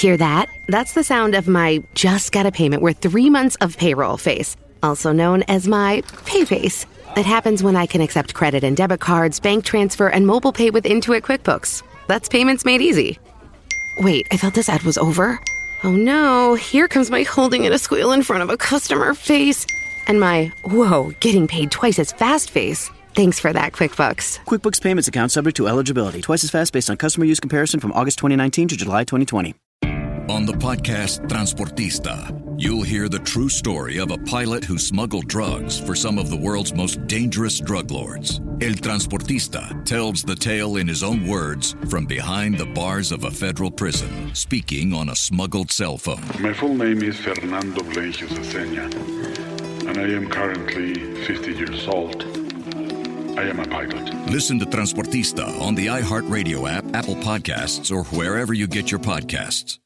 Hear that? That's the sound of my just got a payment worth three months of payroll face, also known as my pay face. It happens when I can accept credit and debit cards, bank transfer, and mobile pay with Intuit QuickBooks. That's payments made easy. Wait, I thought this ad was over. Oh no, here comes my holding in a squeal in front of a customer face. And my, whoa, getting paid twice as fast face. Thanks for that, QuickBooks. QuickBooks Payments account subject to eligibility. Twice as fast based on customer use comparison from August 2019 to July 2020. On the podcast Transportista, you'll hear the true story of a pilot who smuggled drugs for some of the world's most dangerous drug lords. El Transportista tells the tale in his own words from behind the bars of a federal prison, speaking on a smuggled cell phone. My full name is Fernando Blengius Aceña, and I am currently 50 years old. I am a pilot. Listen to Transportista on the iHeartRadio app, Apple Podcasts, or wherever you get your podcasts.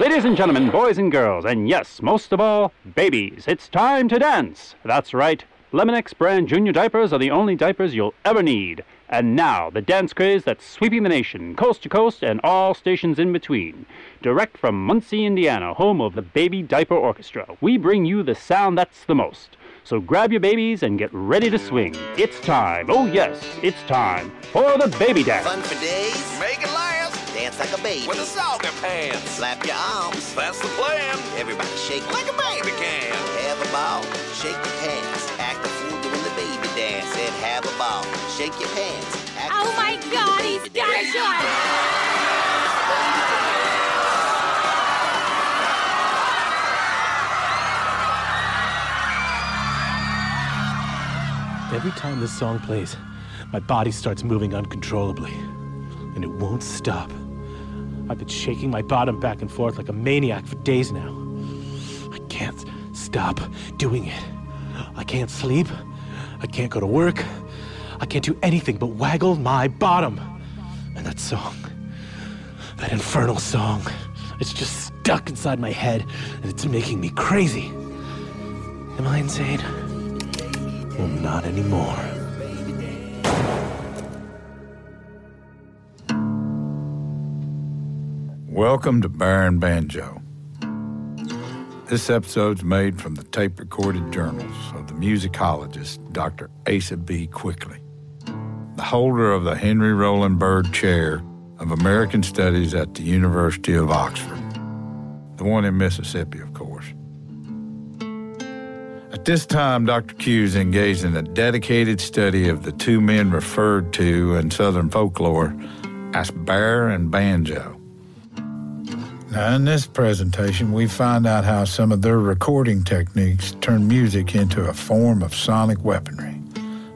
Ladies and gentlemen, boys and girls, and yes, most of all, babies, it's time to dance. That's right. Lemonex brand junior diapers are the only diapers you'll ever need. And now, the dance craze that's sweeping the nation, coast to coast and all stations in between. Direct from Muncie, Indiana, home of the Baby Diaper Orchestra, we bring you the sound that's the most. So grab your babies and get ready to swing. It's time, oh yes, it's time for the baby dance. Fun for days. Make it last. Dance like a baby. With a song in pants. Slap your arms. That's the plan. Everybody shake Like a baby can. Have a ball. Shake your pants. Act a fool doing the baby dance. And have a ball. Shake your pants. Act Oh my God, the he's baby got a dance. Every time this song plays, my body starts moving uncontrollably, and it won't stop. I've been shaking my bottom back and forth like a maniac for days now. I can't stop doing it. I can't sleep. I can't go to work. I can't do anything but waggle my bottom. And that song, that infernal song, it's just stuck inside my head, and it's making me crazy. Am I insane? Well, not anymore. Welcome to Bear and Banjo. This episode's made from the tape recorded journals of the musicologist Dr. Asa B. Quickly, the holder of the Henry Roland Bird Chair of American Studies at the University of Oxford, the one in Mississippi, of course. At this time, Dr. Is engaged in a dedicated study of the two men referred to in Southern folklore as bear and banjo. Now, in this presentation, we find out how some of their recording techniques turn music into a form of sonic weaponry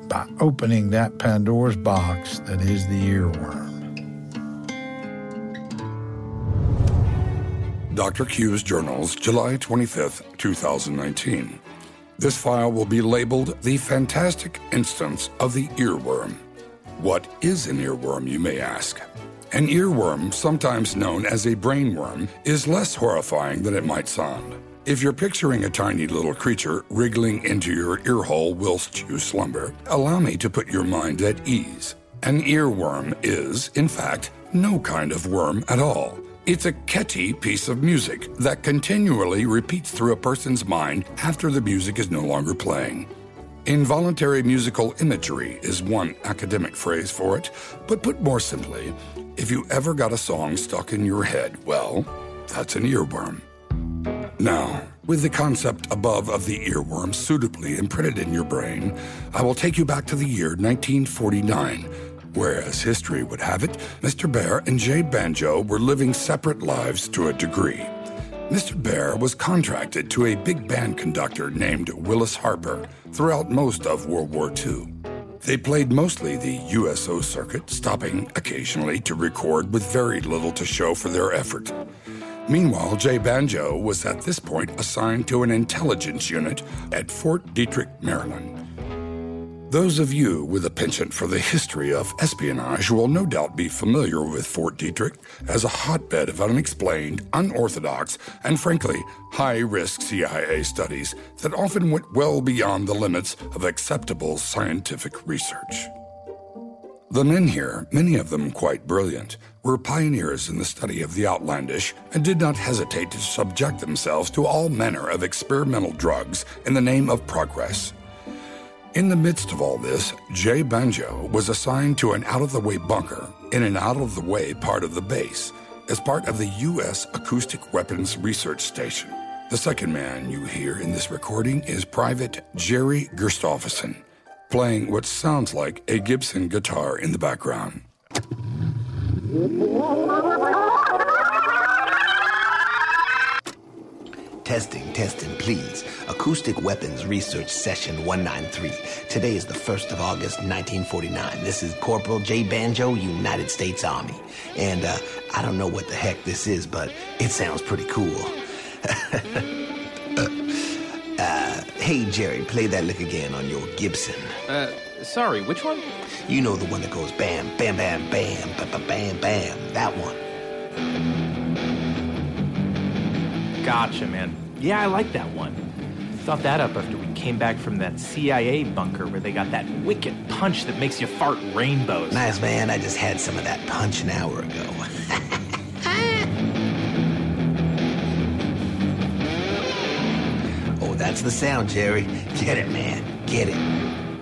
by opening that Pandora's box that is the earworm. Dr. Q's Journals, July 25th, 2019. This file will be labeled The Fantastic Instance of the Earworm. What is an earworm, you may ask? An earworm, sometimes known as a brainworm, is less horrifying than it might sound. If you're picturing a tiny little creature wriggling into your earhole whilst you slumber, allow me to put your mind at ease. An earworm is, in fact, no kind of worm at all. It's a catchy piece of music that continually repeats through a person's mind after the music is no longer playing. Involuntary musical imagery is one academic phrase for it, but put more simply, if you ever got a song stuck in your head, well, that's an earworm. Now, with the concept above of the earworm suitably imprinted in your brain, I will take you back to the year 1949, where, as history would have it, Mr. Bear and Jay Banjo were living separate lives to a degree. Mr. Bear was contracted to a big band conductor named Willis Harper throughout most of World War II. They played mostly the USO circuit, stopping occasionally to record with very little to show for their effort. Meanwhile, Jay Banjo was at this point assigned to an intelligence unit at Fort Detrick, Maryland. Those of you with a penchant for the history of espionage will no doubt be familiar with Fort Detrick as a hotbed of unexplained, unorthodox, and frankly, high risk CIA studies that often went well beyond the limits of acceptable scientific research. The men here, many of them quite brilliant, were pioneers in the study of the outlandish and did not hesitate to subject themselves to all manner of experimental drugs in the name of progress. In the midst of all this, Jay Banjo was assigned to an out of the way bunker in an out of the way part of the base as part of the U.S. Acoustic Weapons Research Station. The second man you hear in this recording is Private Jerry Gerstofferson, playing what sounds like a Gibson guitar in the background. Testing, testing, please. Acoustic Weapons Research Session 193. Today is the 1st of August, 1949. This is Corporal J. Banjo, United States Army. And uh, I don't know what the heck this is, but it sounds pretty cool. uh, hey, Jerry, play that lick again on your Gibson. Uh, sorry, which one? You know the one that goes bam, bam, bam, bam, bam, bam, bam, bam. That one. Gotcha, man. Yeah, I like that one. Thought that up after we came back from that CIA bunker where they got that wicked punch that makes you fart rainbows. Nice, man. I just had some of that punch an hour ago. oh, that's the sound, Jerry. Get it, man. Get it.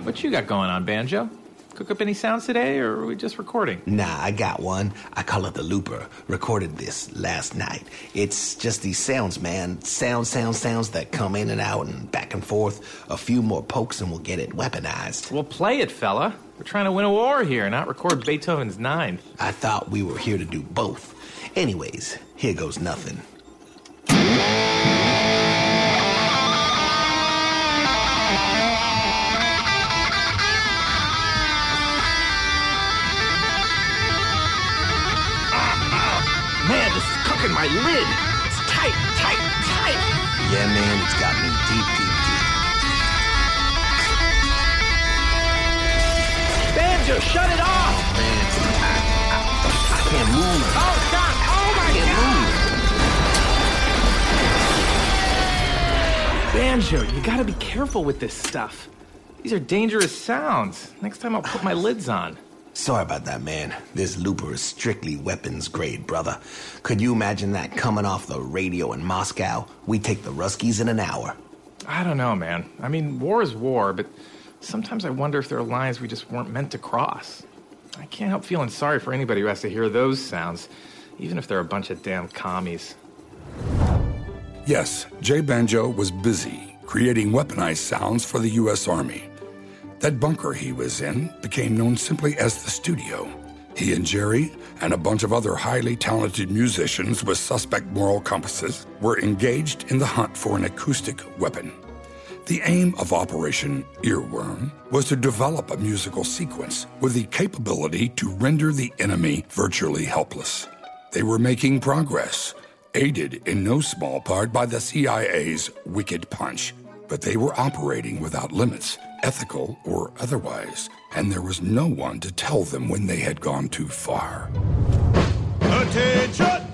What you got going on, Banjo? Cook up any sounds today, or are we just recording? Nah, I got one. I call it the Looper. Recorded this last night. It's just these sounds, man. Sounds, sounds, sounds that come in and out and back and forth. A few more pokes and we'll get it weaponized. We'll play it, fella. We're trying to win a war here, not record Beethoven's Nine. I thought we were here to do both. Anyways, here goes nothing. My lid. It's tight, tight, tight. Yeah, man, it's got me deep, deep, deep. Banjo, shut it off! Man, I, I, I can't move. Oh, God! Oh, my I God! can't move. Banjo, you gotta be careful with this stuff. These are dangerous sounds. Next time I'll put my lids on. Sorry about that, man. This looper is strictly weapons grade, brother. Could you imagine that coming off the radio in Moscow? We take the Ruskies in an hour. I don't know, man. I mean, war is war, but sometimes I wonder if there are lines we just weren't meant to cross. I can't help feeling sorry for anybody who has to hear those sounds, even if they're a bunch of damn commies. Yes, Jay Banjo was busy creating weaponized sounds for the U.S. Army. That bunker he was in became known simply as the studio. He and Jerry and a bunch of other highly talented musicians with suspect moral compasses were engaged in the hunt for an acoustic weapon. The aim of Operation Earworm was to develop a musical sequence with the capability to render the enemy virtually helpless. They were making progress, aided in no small part by the CIA's wicked punch, but they were operating without limits, ethical or otherwise, and there was no one to tell them when they had gone too far. Attention!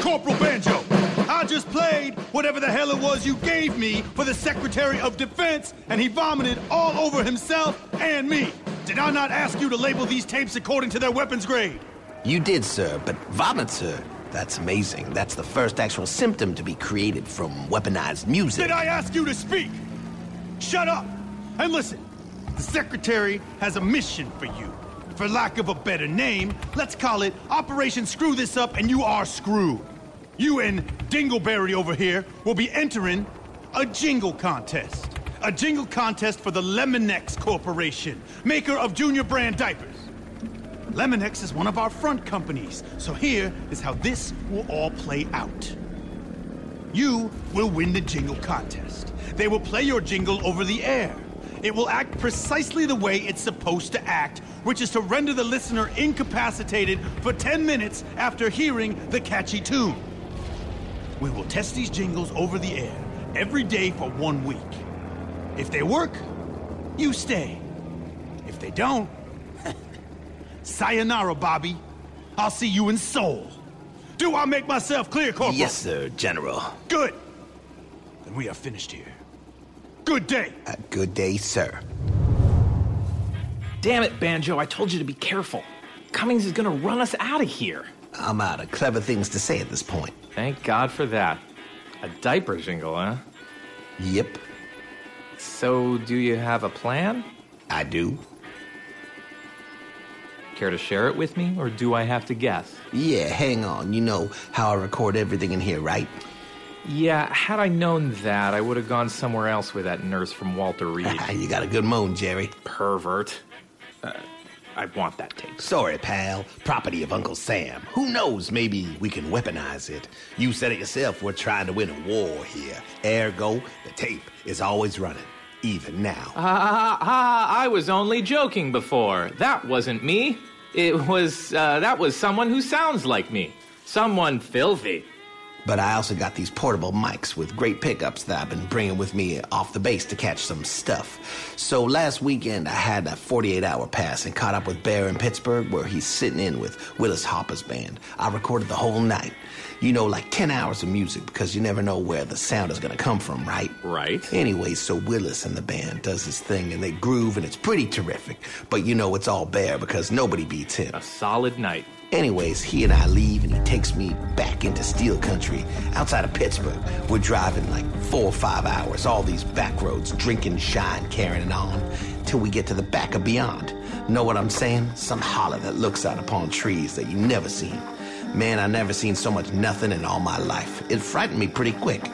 Corporal Banjo, I just played whatever the hell it was you gave me for the Secretary of Defense, and he vomited all over himself and me. Did I not ask you to label these tapes according to their weapons grade? You did, sir, but vomit, sir. That's amazing. That's the first actual symptom to be created from weaponized music. Did I ask you to speak? Shut up and listen. The Secretary has a mission for you. For lack of a better name, let's call it Operation Screw This Up and You Are Screwed. You and Dingleberry over here will be entering a jingle contest. A jingle contest for the Lemonex Corporation, maker of junior brand diapers. Lemonex is one of our front companies, so here is how this will all play out. You will win the jingle contest. They will play your jingle over the air. It will act precisely the way it's supposed to act, which is to render the listener incapacitated for 10 minutes after hearing the catchy tune. We will test these jingles over the air every day for one week. If they work, you stay. If they don't, sayonara, Bobby. I'll see you in Seoul. Do I make myself clear, Corporal? Yes, sir, General. Good. Then we are finished here. Good day. A good day, sir. Damn it, Banjo, I told you to be careful. Cummings is gonna run us out of here. I'm out of clever things to say at this point. Thank God for that. A diaper jingle, huh? Yep. So, do you have a plan? I do. Care to share it with me, or do I have to guess? Yeah, hang on. You know how I record everything in here, right? Yeah, had I known that, I would have gone somewhere else with that nurse from Walter Reed. you got a good moan, Jerry. Pervert. Uh, I want that tape. Sorry, pal. Property of Uncle Sam. Who knows? Maybe we can weaponize it. You said it yourself. We're trying to win a war here. Ergo, the tape is always running, even now. Ah, ah, I was only joking before. That wasn't me. It was, uh, that was someone who sounds like me. Someone filthy. But I also got these portable mics with great pickups that I've been bringing with me off the base to catch some stuff. So last weekend I had a 48 hour pass and caught up with Bear in Pittsburgh where he's sitting in with Willis Hopper's band. I recorded the whole night. You know, like 10 hours of music because you never know where the sound is going to come from, right? Right. Anyway, so Willis and the band does this thing and they groove and it's pretty terrific. But you know, it's all Bear because nobody beats him. A solid night. Anyways, he and I leave and he takes me back into steel country outside of Pittsburgh. We're driving like four or five hours, all these back roads, drinking, shine, carrying on, till we get to the back of beyond. Know what I'm saying? Some holler that looks out upon trees that you never seen. Man, I never seen so much nothing in all my life. It frightened me pretty quick.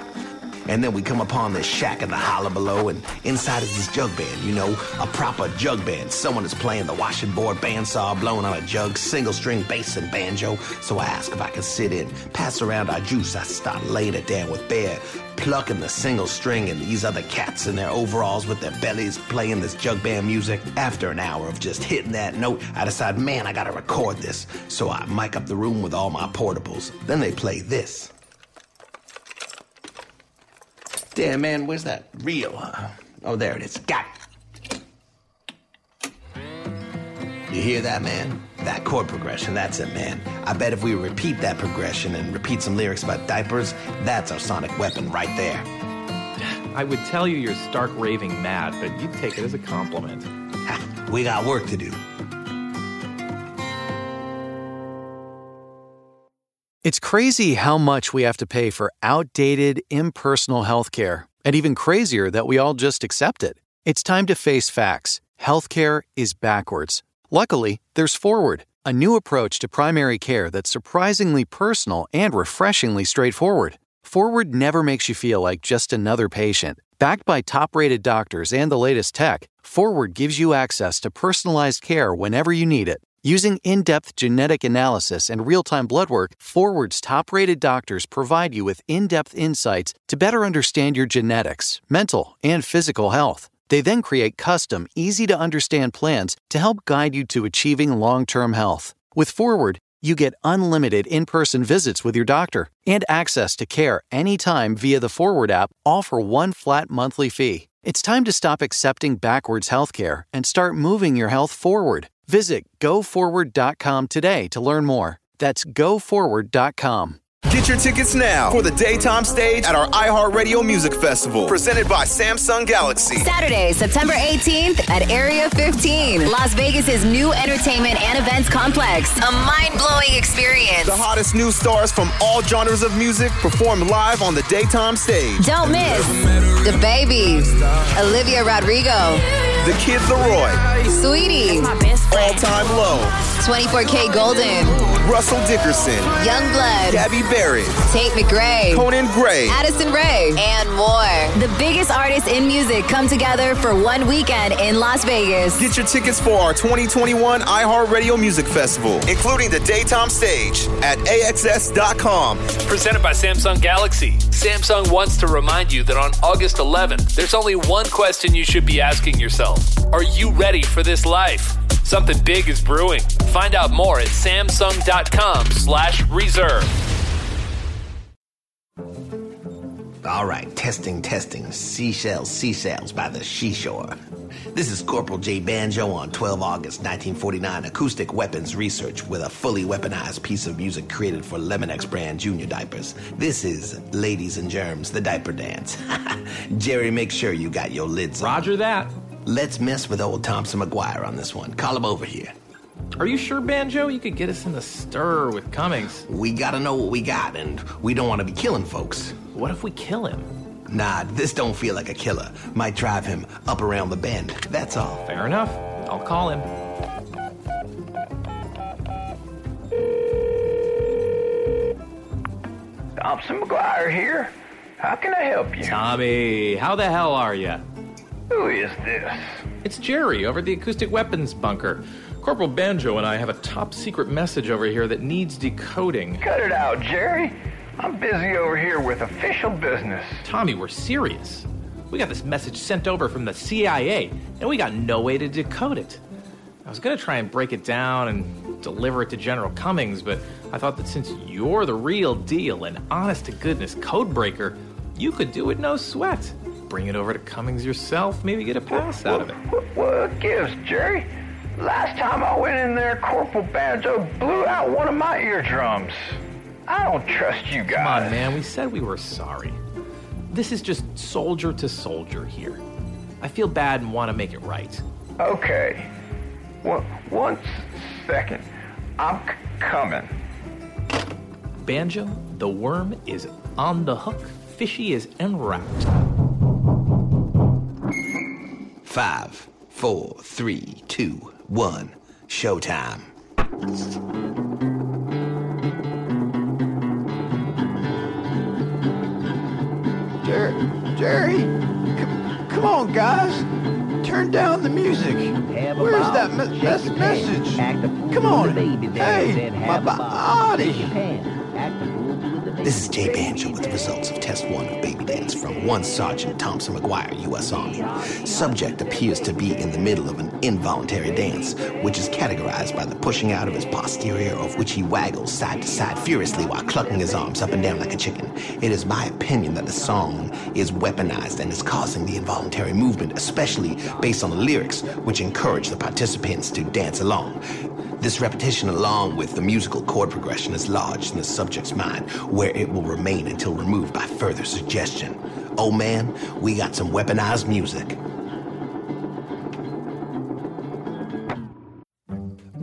And then we come upon this shack in the hollow below, and inside is this jug band, you know, a proper jug band. Someone is playing the washing board bandsaw, blowing on a jug, single string bass and banjo. So I ask if I can sit in, pass around our juice. I start laying it down with Bear, plucking the single string, and these other cats in their overalls with their bellies playing this jug band music. After an hour of just hitting that note, I decide, man, I gotta record this. So I mic up the room with all my portables. Then they play this. Damn, man, where's that reel? Oh, there it is. Got it. You hear that, man? That chord progression, that's it, man. I bet if we repeat that progression and repeat some lyrics about diapers, that's our sonic weapon right there. I would tell you you're stark raving mad, but you'd take it as a compliment. we got work to do. It's crazy how much we have to pay for outdated, impersonal healthcare, and even crazier that we all just accept it. It's time to face facts. Healthcare is backwards. Luckily, there's Forward, a new approach to primary care that's surprisingly personal and refreshingly straightforward. Forward never makes you feel like just another patient. Backed by top rated doctors and the latest tech, Forward gives you access to personalized care whenever you need it. Using in depth genetic analysis and real time blood work, Forward's top rated doctors provide you with in depth insights to better understand your genetics, mental, and physical health. They then create custom, easy to understand plans to help guide you to achieving long term health. With Forward, you get unlimited in person visits with your doctor and access to care anytime via the Forward app, all for one flat monthly fee. It's time to stop accepting backwards healthcare and start moving your health forward. Visit goforward.com today to learn more. That's goforward.com. Get your tickets now for the daytime stage at our iHeartRadio Music Festival, presented by Samsung Galaxy. Saturday, September 18th at Area 15, Las Vegas's new entertainment and events complex. A mind-blowing experience. The hottest new stars from all genres of music perform live on the daytime stage. Don't miss The Babies, Olivia Rodrigo, The Kid LAROI, Saweetie, All Time Low, 24kGoldn, Russell Dickerson, Yungblud, Gabby Barrett, Tate McRae, Conan Gray, Addison Rae, and more. The biggest artists in music come together for one weekend in Las Vegas. Get your tickets for our 2021 iHeartRadio Music Festival, including the daytime stage at AXS.com. Presented by Samsung Galaxy. Samsung wants to remind you that on August 11th, there's only one question you should be asking yourself Are you ready for this life? Something big is brewing. Find out more at samsung.com slash reserve. All right, testing, testing. Seashells, seashells by the seashore. This is Corporal J. Banjo on 12 August 1949. Acoustic weapons research with a fully weaponized piece of music created for Lemonex brand junior diapers. This is Ladies and Germs, the diaper dance. Jerry, make sure you got your lids on. Roger that. Let's mess with old Thompson McGuire on this one. Call him over here. Are you sure, Banjo? You could get us in the stir with Cummings. We gotta know what we got, and we don't want to be killing folks. What if we kill him? Nah, this don't feel like a killer. Might drive him up around the bend. That's all. Fair enough. I'll call him. Thompson McGuire here. How can I help you? Tommy, how the hell are you? Who is this? It's Jerry over at the acoustic weapons bunker. Corporal Banjo and I have a top secret message over here that needs decoding. Cut it out, Jerry. I'm busy over here with official business. Tommy, we're serious. We got this message sent over from the CIA, and we got no way to decode it. I was going to try and break it down and deliver it to General Cummings, but I thought that since you're the real deal and honest to goodness code breaker, you could do it no sweat. Bring it over to Cummings yourself, maybe get a pass out of it. What gives, Jerry? Last time I went in there, Corporal Banjo blew out one of my eardrums. I don't trust you guys. Come on, man, we said we were sorry. This is just soldier to soldier here. I feel bad and want to make it right. Okay. One, one second. I'm c- coming. Banjo, the worm is on the hook. Fishy is en route. Five, four, three, two, one. Showtime. Jerry, Jerry, c- come on, guys. Turn down the music. Where's that me- mes- message? Come on. Hey, my body. This is Jay Banjo with the results of Test 1 of Baby Dance from 1 Sergeant Thompson McGuire, U.S. Army. Subject appears to be in the middle of an involuntary dance, which is categorized by the pushing out of his posterior, of which he waggles side to side furiously while clucking his arms up and down like a chicken. It is my opinion that the song is weaponized and is causing the involuntary movement, especially based on the lyrics, which encourage the participants to dance along. This repetition, along with the musical chord progression, is lodged in the subject's mind, where it will remain until removed by further suggestion. Oh man, we got some weaponized music.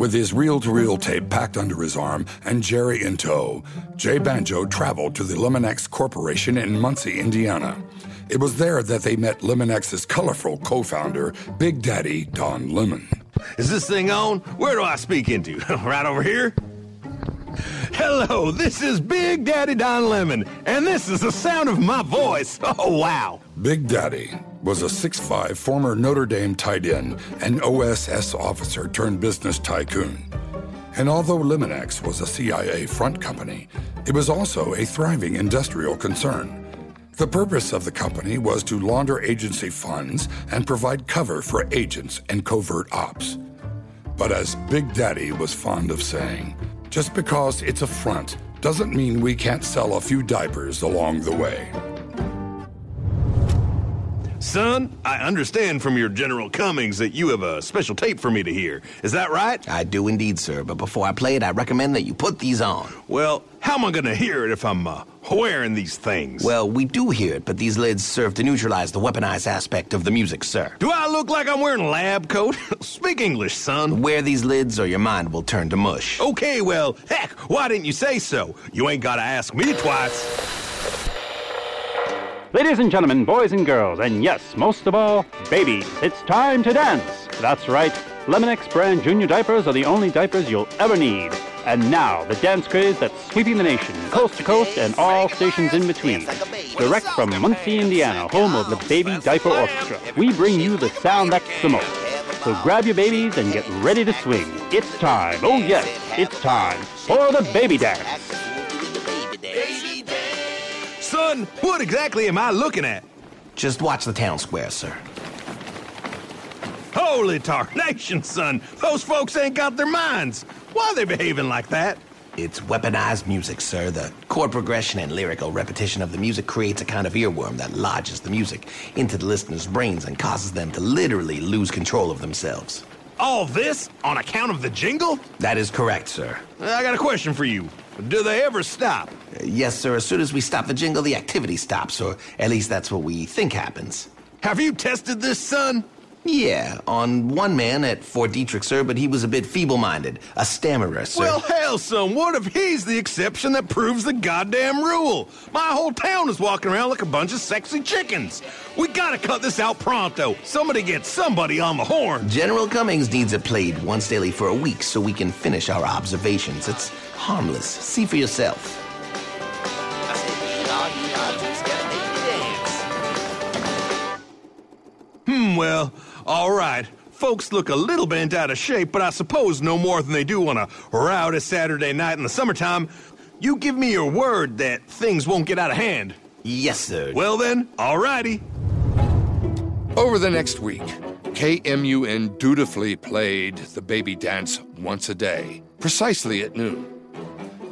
With his reel to reel tape packed under his arm and Jerry in tow, Jay Banjo traveled to the Lemonex Corporation in Muncie, Indiana. It was there that they met Lemonex's colorful co founder, Big Daddy Don Lemon. Is this thing on? Where do I speak into? right over here? Hello, this is Big Daddy Don Lemon, and this is the sound of my voice. Oh, wow. Big Daddy was a 6'5 former Notre Dame tight end and OSS officer turned business tycoon. And although Lemonex was a CIA front company, it was also a thriving industrial concern. The purpose of the company was to launder agency funds and provide cover for agents and covert ops. But as Big Daddy was fond of saying, just because it's a front doesn't mean we can't sell a few diapers along the way. Son, I understand from your General Cummings that you have a special tape for me to hear. Is that right? I do indeed, sir, but before I play it, I recommend that you put these on. Well, how am I going to hear it if I'm uh, wearing these things? Well, we do hear it, but these lids serve to neutralize the weaponized aspect of the music, sir. Do I look like I'm wearing a lab coat? Speak English, son. Wear these lids or your mind will turn to mush. Okay, well, heck, why didn't you say so? You ain't got to ask me twice. Ladies and gentlemen, boys and girls, and yes, most of all, babies, it's time to dance. That's right, Lemonex brand junior diapers are the only diapers you'll ever need. And now, the dance craze that's sweeping the nation, coast to coast and all stations in between. Direct from Muncie, Indiana, home of the Baby Diaper Orchestra, we bring you the sound that's the most. So grab your babies and get ready to swing. It's time, oh yes, it's time for the baby dance. Son, what exactly am I looking at? Just watch the town square, sir. Holy tarnation, son. Those folks ain't got their minds. Why are they behaving like that? It's weaponized music, sir. The chord progression and lyrical repetition of the music creates a kind of earworm that lodges the music into the listener's brains and causes them to literally lose control of themselves. All this on account of the jingle? That is correct, sir. I got a question for you. Do they ever stop? Uh, yes, sir. As soon as we stop the jingle, the activity stops, or at least that's what we think happens. Have you tested this, son? Yeah, on one man at Fort Detrick, sir, but he was a bit feeble minded. A stammerer, sir. Well, hell, son, what if he's the exception that proves the goddamn rule? My whole town is walking around like a bunch of sexy chickens. We gotta cut this out pronto. Somebody get somebody on the horn. General Cummings needs it played once daily for a week so we can finish our observations. It's harmless. See for yourself. Hmm, well, all right. Folks look a little bent out of shape, but I suppose no more than they do on a rowdy Saturday night in the summertime. You give me your word that things won't get out of hand. Yes, sir. Well then, all righty. Over the next week, KMUN dutifully played the baby dance once a day, precisely at noon,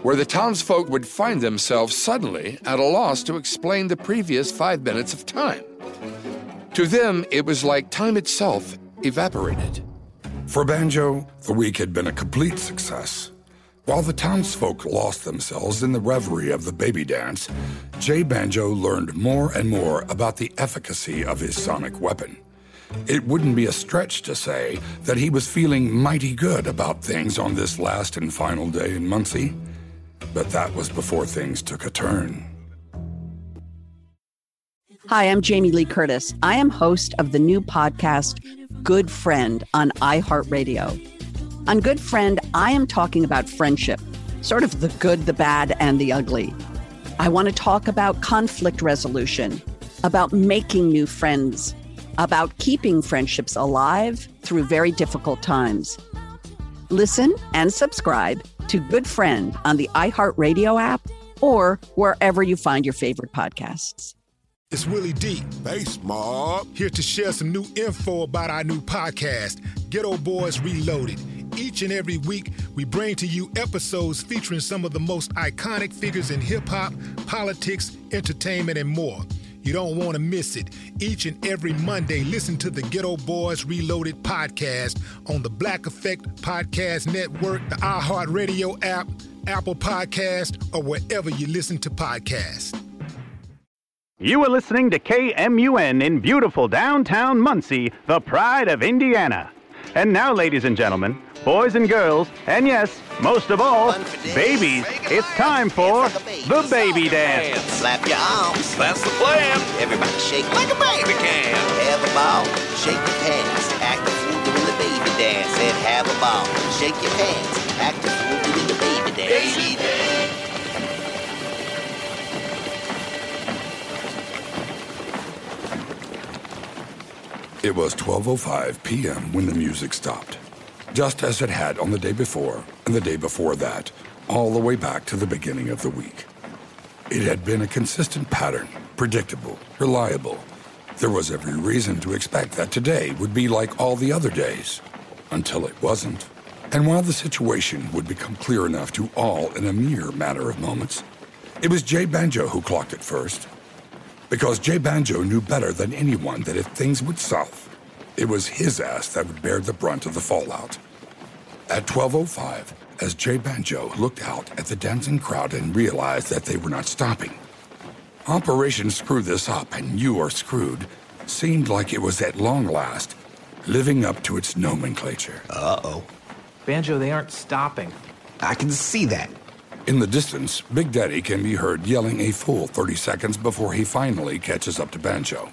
where the townsfolk would find themselves suddenly at a loss to explain the previous five minutes of time. To them, it was like time itself evaporated. For Banjo, the week had been a complete success. While the townsfolk lost themselves in the reverie of the baby dance, Jay Banjo learned more and more about the efficacy of his sonic weapon. It wouldn't be a stretch to say that he was feeling mighty good about things on this last and final day in Muncie. But that was before things took a turn. Hi, I'm Jamie Lee Curtis. I am host of the new podcast, Good Friend, on iHeartRadio. On Good Friend, I am talking about friendship, sort of the good, the bad, and the ugly. I want to talk about conflict resolution, about making new friends, about keeping friendships alive through very difficult times. Listen and subscribe to Good Friend on the iHeartRadio app or wherever you find your favorite podcasts. It's Willie D. Bass Mob. Here to share some new info about our new podcast, Geto Boys Reloaded. Each and every week, we bring to you episodes featuring some of the most iconic figures in hip hop, politics, entertainment, and more. You don't want to miss it. Each and every Monday, listen to the Geto Boys Reloaded podcast on the Black Effect Podcast Network, the iHeartRadio app, Apple Podcast, or wherever you listen to podcasts. You are listening to KMUN in beautiful downtown Muncie, the pride of Indiana. And now, ladies and gentlemen, boys and girls, and yes, most of all, babies, it's time for the baby dance. Slap your arms. That's the plan. Everybody shake like a baby can. Have a ball. Shake your pants. Act the fool doing the baby dance. And have a ball. Shake your pants. Act the fool doing the baby dance. Baby dance. It was 12:05 p.m. when the music stopped, just as it had on the day before and the day before that, all the way back to the beginning of the week. It had been a consistent pattern, predictable, reliable. There was every reason to expect that today would be like all the other days, until it wasn't. And while the situation would become clear enough to all in a mere matter of moments, it was Jay Banjo who clocked it first because Jay Banjo knew better than anyone that if things would south, it was his ass that would bear the brunt of the fallout. At 12:05, as Jay Banjo looked out at the dancing crowd and realized that they were not stopping, Operation Screw This Up and You Are Screwed seemed like it was at long last living up to its nomenclature. Uh-oh. Banjo, they aren't stopping. I can see that. In the distance, Big Daddy can be heard yelling a full 30 seconds before he finally catches up to Banjo.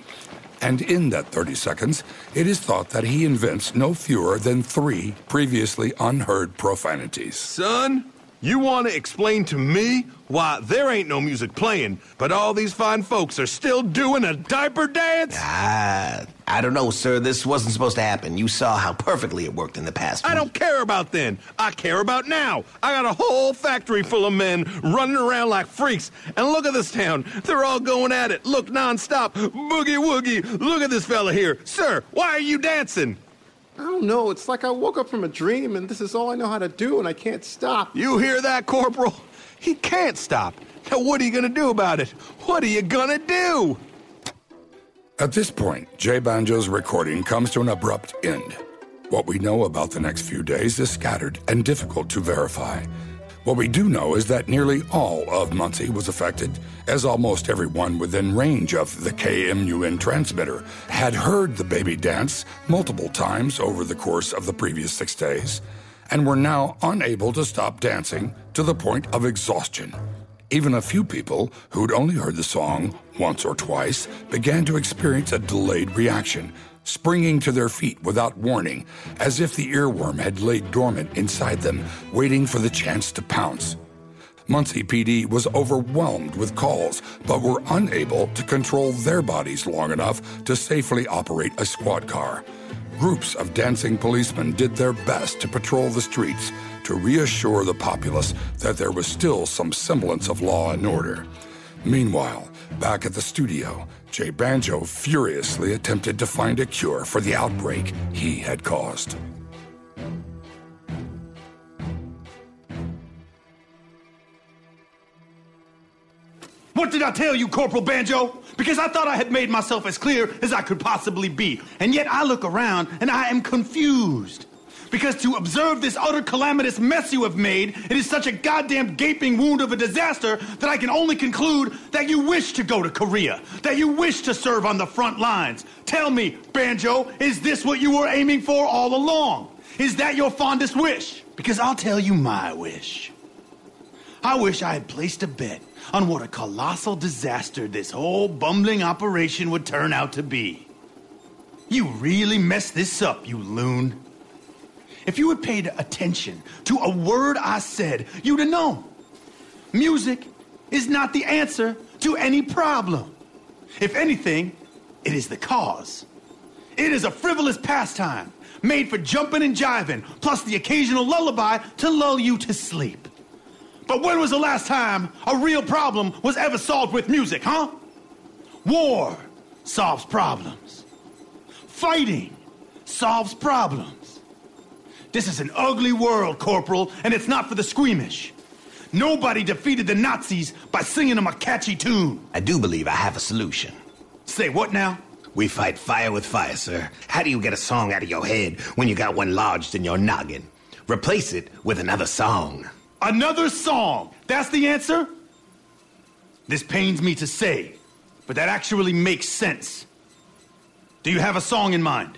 And in that 30 seconds, it is thought that he invents no fewer than three previously unheard profanities. Son, you want to explain to me why there ain't no music playing, but all these fine folks are still doing a diaper dance? Ah, I don't know, sir. This wasn't supposed to happen. You saw how perfectly it worked in the past. I don't care about then. I care about now. I got a whole factory full of men running around like freaks. And look at this town. They're all going at it. Look nonstop. Boogie woogie. Look at this fella here. Sir, why are you dancing? I don't know. It's like I woke up from a dream and this is all I know how to do and I can't stop. You hear that, Corporal? He can't stop. Now, what are you gonna do about it? What are you gonna do? At this point, Jay Banjo's recording comes to an abrupt end. What we know about the next few days is scattered and difficult to verify. What we do know is that nearly all of Muncie was affected, as almost everyone within range of the KMUN transmitter had heard the baby dance multiple times over the course of the previous six days, and were now unable to stop dancing to the point of exhaustion. Even a few people who'd only heard the song once or twice began to experience a delayed reaction, springing to their feet without warning, as if the earworm had laid dormant inside them, waiting for the chance to pounce. Muncie PD was overwhelmed with calls, but were unable to control their bodies long enough to safely operate a squad car. Groups of dancing policemen did their best to patrol the streets to reassure the populace that there was still some semblance of law and order. Meanwhile, back at the studio, Jay Banjo furiously attempted to find a cure for the outbreak he had caused. What did I tell you, Corporal Banjo? Because I thought I had made myself as clear as I could possibly be. And yet I look around and I am confused. Because to observe this utter calamitous mess you have made, it is such a goddamn gaping wound of a disaster that I can only conclude that you wish to go to Korea, that you wish to serve on the front lines. Tell me, Banjo, is this what you were aiming for all along? Is that your fondest wish? Because I'll tell you my wish. I wish I had placed a bet on what a colossal disaster this whole bumbling operation would turn out to be. You really messed this up, you loon. If you had paid attention to a word I said, you'd have known. Music is not the answer to any problem. If anything, it is the cause. It is a frivolous pastime made for jumping and jiving, plus the occasional lullaby to lull you to sleep. But when was the last time a real problem was ever solved with music, huh? War solves problems. Fighting solves problems. This is an ugly world, Corporal, and it's not for the squeamish. Nobody defeated the Nazis by singing them a catchy tune. I do believe I have a solution. Say what now? We fight fire with fire, sir. How do you get a song out of your head when you got one lodged in your noggin? Replace it with another song. Another song. That's the answer? This pains me to say, but that actually makes sense. Do you have a song in mind?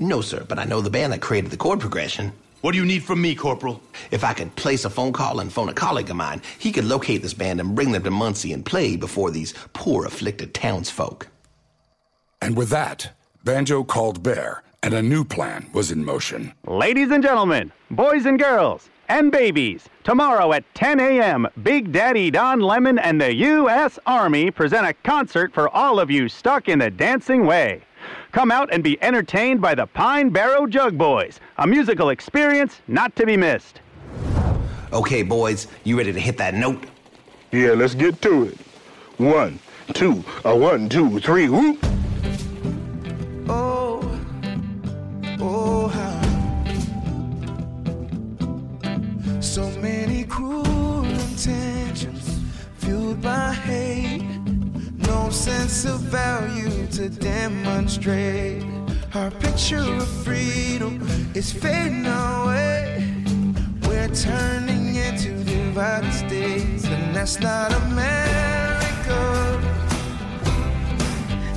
No, sir, but I know the band that created the chord progression. What do you need from me, Corporal? If I could place a phone call and phone a colleague of mine, he could locate this band and bring them to Muncie and play before these poor afflicted townsfolk. And with that, Banjo called Bear, and a new plan was in motion. Ladies and gentlemen, boys and girls, and babies, tomorrow at 10 a.m., Big Daddy Don Lemon and the U.S. Army present a concert for all of you stuck in the dancing way. Come out and be entertained by the Pine Barrow Jug Boys, a musical experience not to be missed. Okay, boys, you ready to hit that note? Yeah, let's get to it. One, two, a one, two, three, whoop. Oh, oh, how so many cruel intentions fueled by hate. No sense of value to demonstrate. Our picture of freedom is fading away. We're turning into divided states, and that's not America.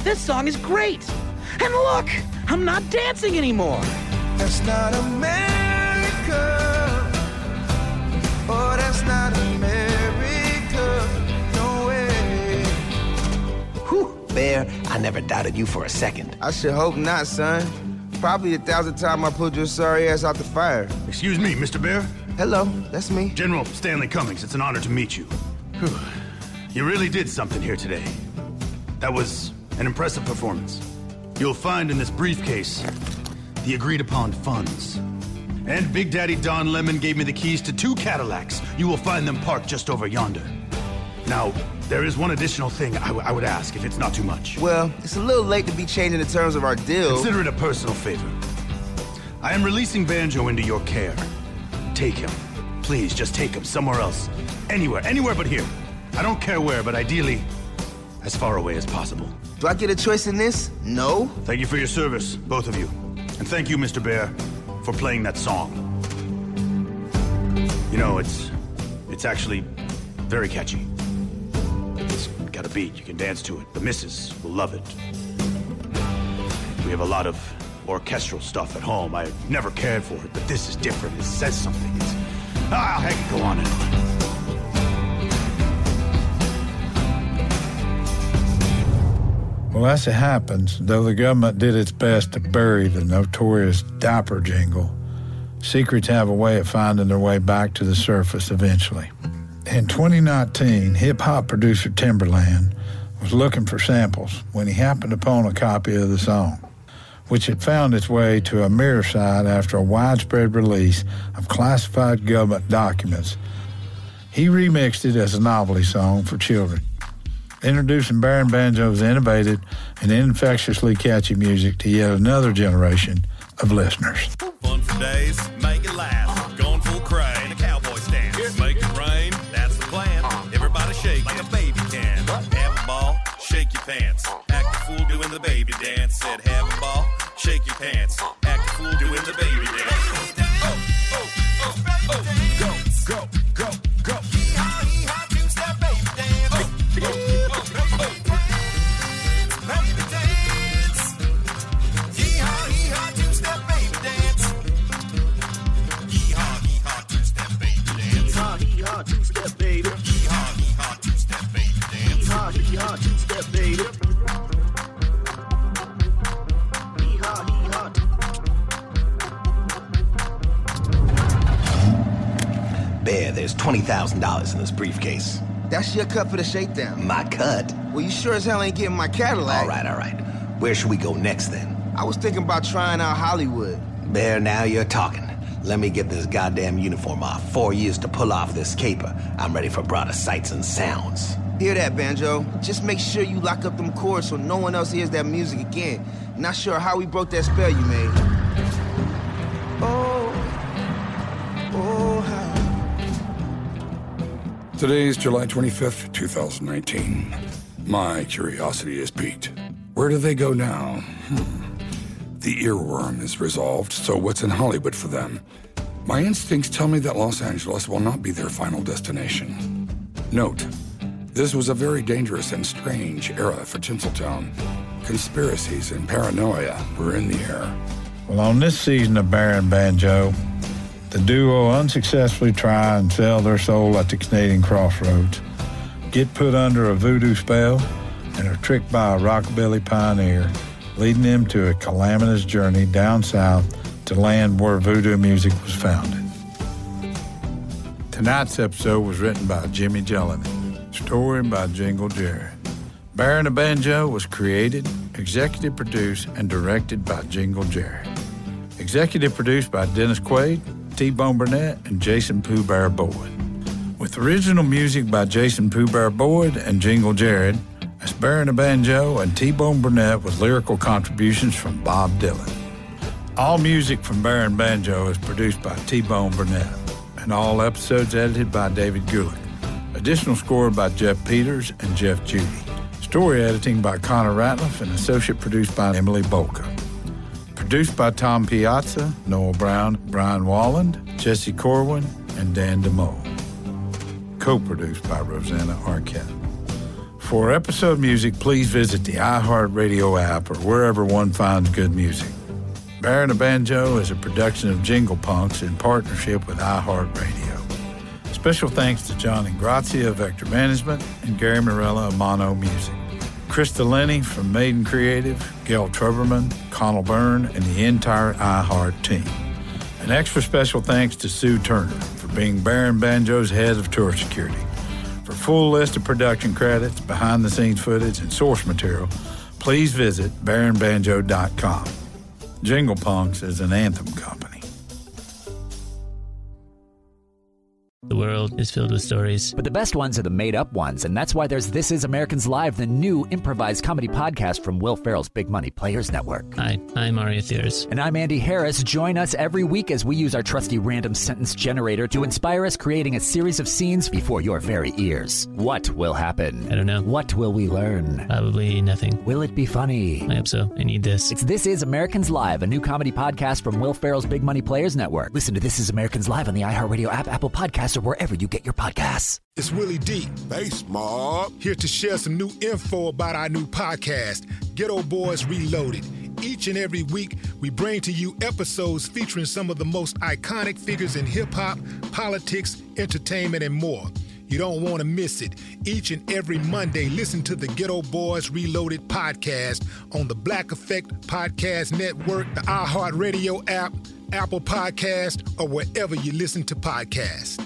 This song is great. And look, I'm not dancing anymore. That's not America. Oh, that's not Whew, Bear, I never doubted you for a second. I should hope not, son. Probably a thousand times I pulled your sorry ass out the fire. Excuse me, Mr. Bear. Hello, that's me. General Stanley Cummings, it's an honor to meet you. Whew. You really did something here today. That was an impressive performance. You'll find in this briefcase the agreed upon funds. And Big Daddy Don Lemon gave me the keys to two Cadillacs. You will find them parked just over yonder. Now, there is one additional thing I, w- I would ask if it's not too much. Well, it's a little late to be changing the terms of our deal. Consider it a personal favor. I am releasing Banjo into your care. Take him. Please, just take him somewhere else. Anywhere, anywhere but here. I don't care where, but ideally, as far away as possible. Do I get a choice in this? No. Thank you for your service, both of you. And thank you, Mr. Bear, for playing that song. You know, it's it's actually very catchy. Got a beat, you can dance to it. The missus will love it. We have a lot of orchestral stuff at home. I've never cared for it, but this is different. It says something. It's ah, can go on and on. Well, as it happens, though the government did its best to bury the notorious diaper jingle, secrets have a way of finding their way back to the surface eventually. In 2019, hip hop producer Timberland was looking for samples when he happened upon a copy of the song, which had found its way to a mirror site after a widespread release of classified government documents. He remixed it as a novelty song for children introducing Bear and Banjo's innovative and infectiously catchy music to yet another generation of listeners. Fun for days, make it. Pants. Act a fool doing the baby dance. Said have a ball, shake your pants. Act a fool doing the baby dance. Oh, oh, oh, baby. oh. Go, go, go, go. Hee-haw, hee-haw, two-step baby $20,000 in this briefcase. That's your cut for the shakedown. My cut? Well, you sure as hell ain't getting my Cadillac. All right, all right. Where should we go next then? I was thinking about trying out Hollywood. Bear, now you're talking. Let me get this goddamn uniform off. Four years to pull off this caper. I'm ready for broader sights and sounds. Hear that, Banjo? Just make sure you lock up them chords so no one else hears that music again. Not sure how we broke that spell you made. Today is July 25th, 2019. My curiosity is piqued. Where do they go now? Hmm. The earworm is resolved, so what's in Hollywood for them? My instincts tell me that Los Angeles will not be their final destination. Note, this was a very dangerous and strange era for Tinseltown. Conspiracies and paranoia were in the air. Well, on this season of Bear and Banjo, the duo unsuccessfully try and sell their soul at the Canadian crossroads, get put under a voodoo spell, and are tricked by a rockabilly pioneer, leading them to a calamitous journey down south to land where voodoo music was founded. Tonight's episode was written by Jimmy Jellinek, story by Jingle Jared. Bear and Banjo was created, executive produced, and directed by Jingle Jared. Executive produced by Dennis Quaid, T-Bone Burnett, and Jason Pooh Bear Boyd. With original music by Jason Pooh Bear Boyd and Jingle Jared, as Bear and Banjo and T-Bone Burnett with lyrical contributions from Bob Dylan. All music from Bear and Banjo is produced by T-Bone Burnett, and all episodes edited by David Gulick. Additional score by Jeff Peters and Jeff Judy. Story editing by Connor Ratliff and associate produced by Emily Bolka. Produced by Tom Piazza, Noel Brown, Brian Walland, Jesse Corwin, and Dan DeMole. Co-produced by Rosanna Arquette. For episode music, please visit the iHeartRadio app or wherever one finds good music. Bear and Banjo is a production of Jingle Punks in partnership with iHeartRadio. Special thanks to John Ingrazia of Vector Management and Gary Morella of Mono Music. Krista Lenny from Maiden Creative, Gail Truberman, Connell Byrne, and the entire iHeart team. An extra special thanks to Sue Turner for being Bear and Banjo's head of tour security. For full list of production credits, behind the scenes footage, and source material, please visit bearandbanjo.com. Jingle Punks is an anthem company. World is filled with stories. But the best ones are the made up ones, and that's why there's This Is Americans Live, the new improvised comedy podcast from Will Ferrell's Big Money Players Network. Hi, I'm Mario Thiers. And I'm Andy Harris. Join us every week as we use our trusty random sentence generator to inspire us, creating a series of scenes before your very ears. What will happen? I don't know. What will we learn? Probably nothing. Will it be funny? I hope so. I need this. It's This Is Americans Live, a new comedy podcast from Will Ferrell's Big Money Players Network. Listen to This Is Americans Live on the iHeartRadio app, Apple Podcasts, or wherever you get your podcasts. It's Willie D. Bass Mob. Here to share some new info about our new podcast, Geto Boys Reloaded. Each and every week, we bring to you episodes featuring some of the most iconic figures in hip hop, politics, entertainment, and more. You don't want to miss it. Each and every Monday, listen to the Geto Boys Reloaded podcast on the Black Effect Podcast Network, the iHeartRadio app, Apple Podcast, or wherever you listen to podcasts.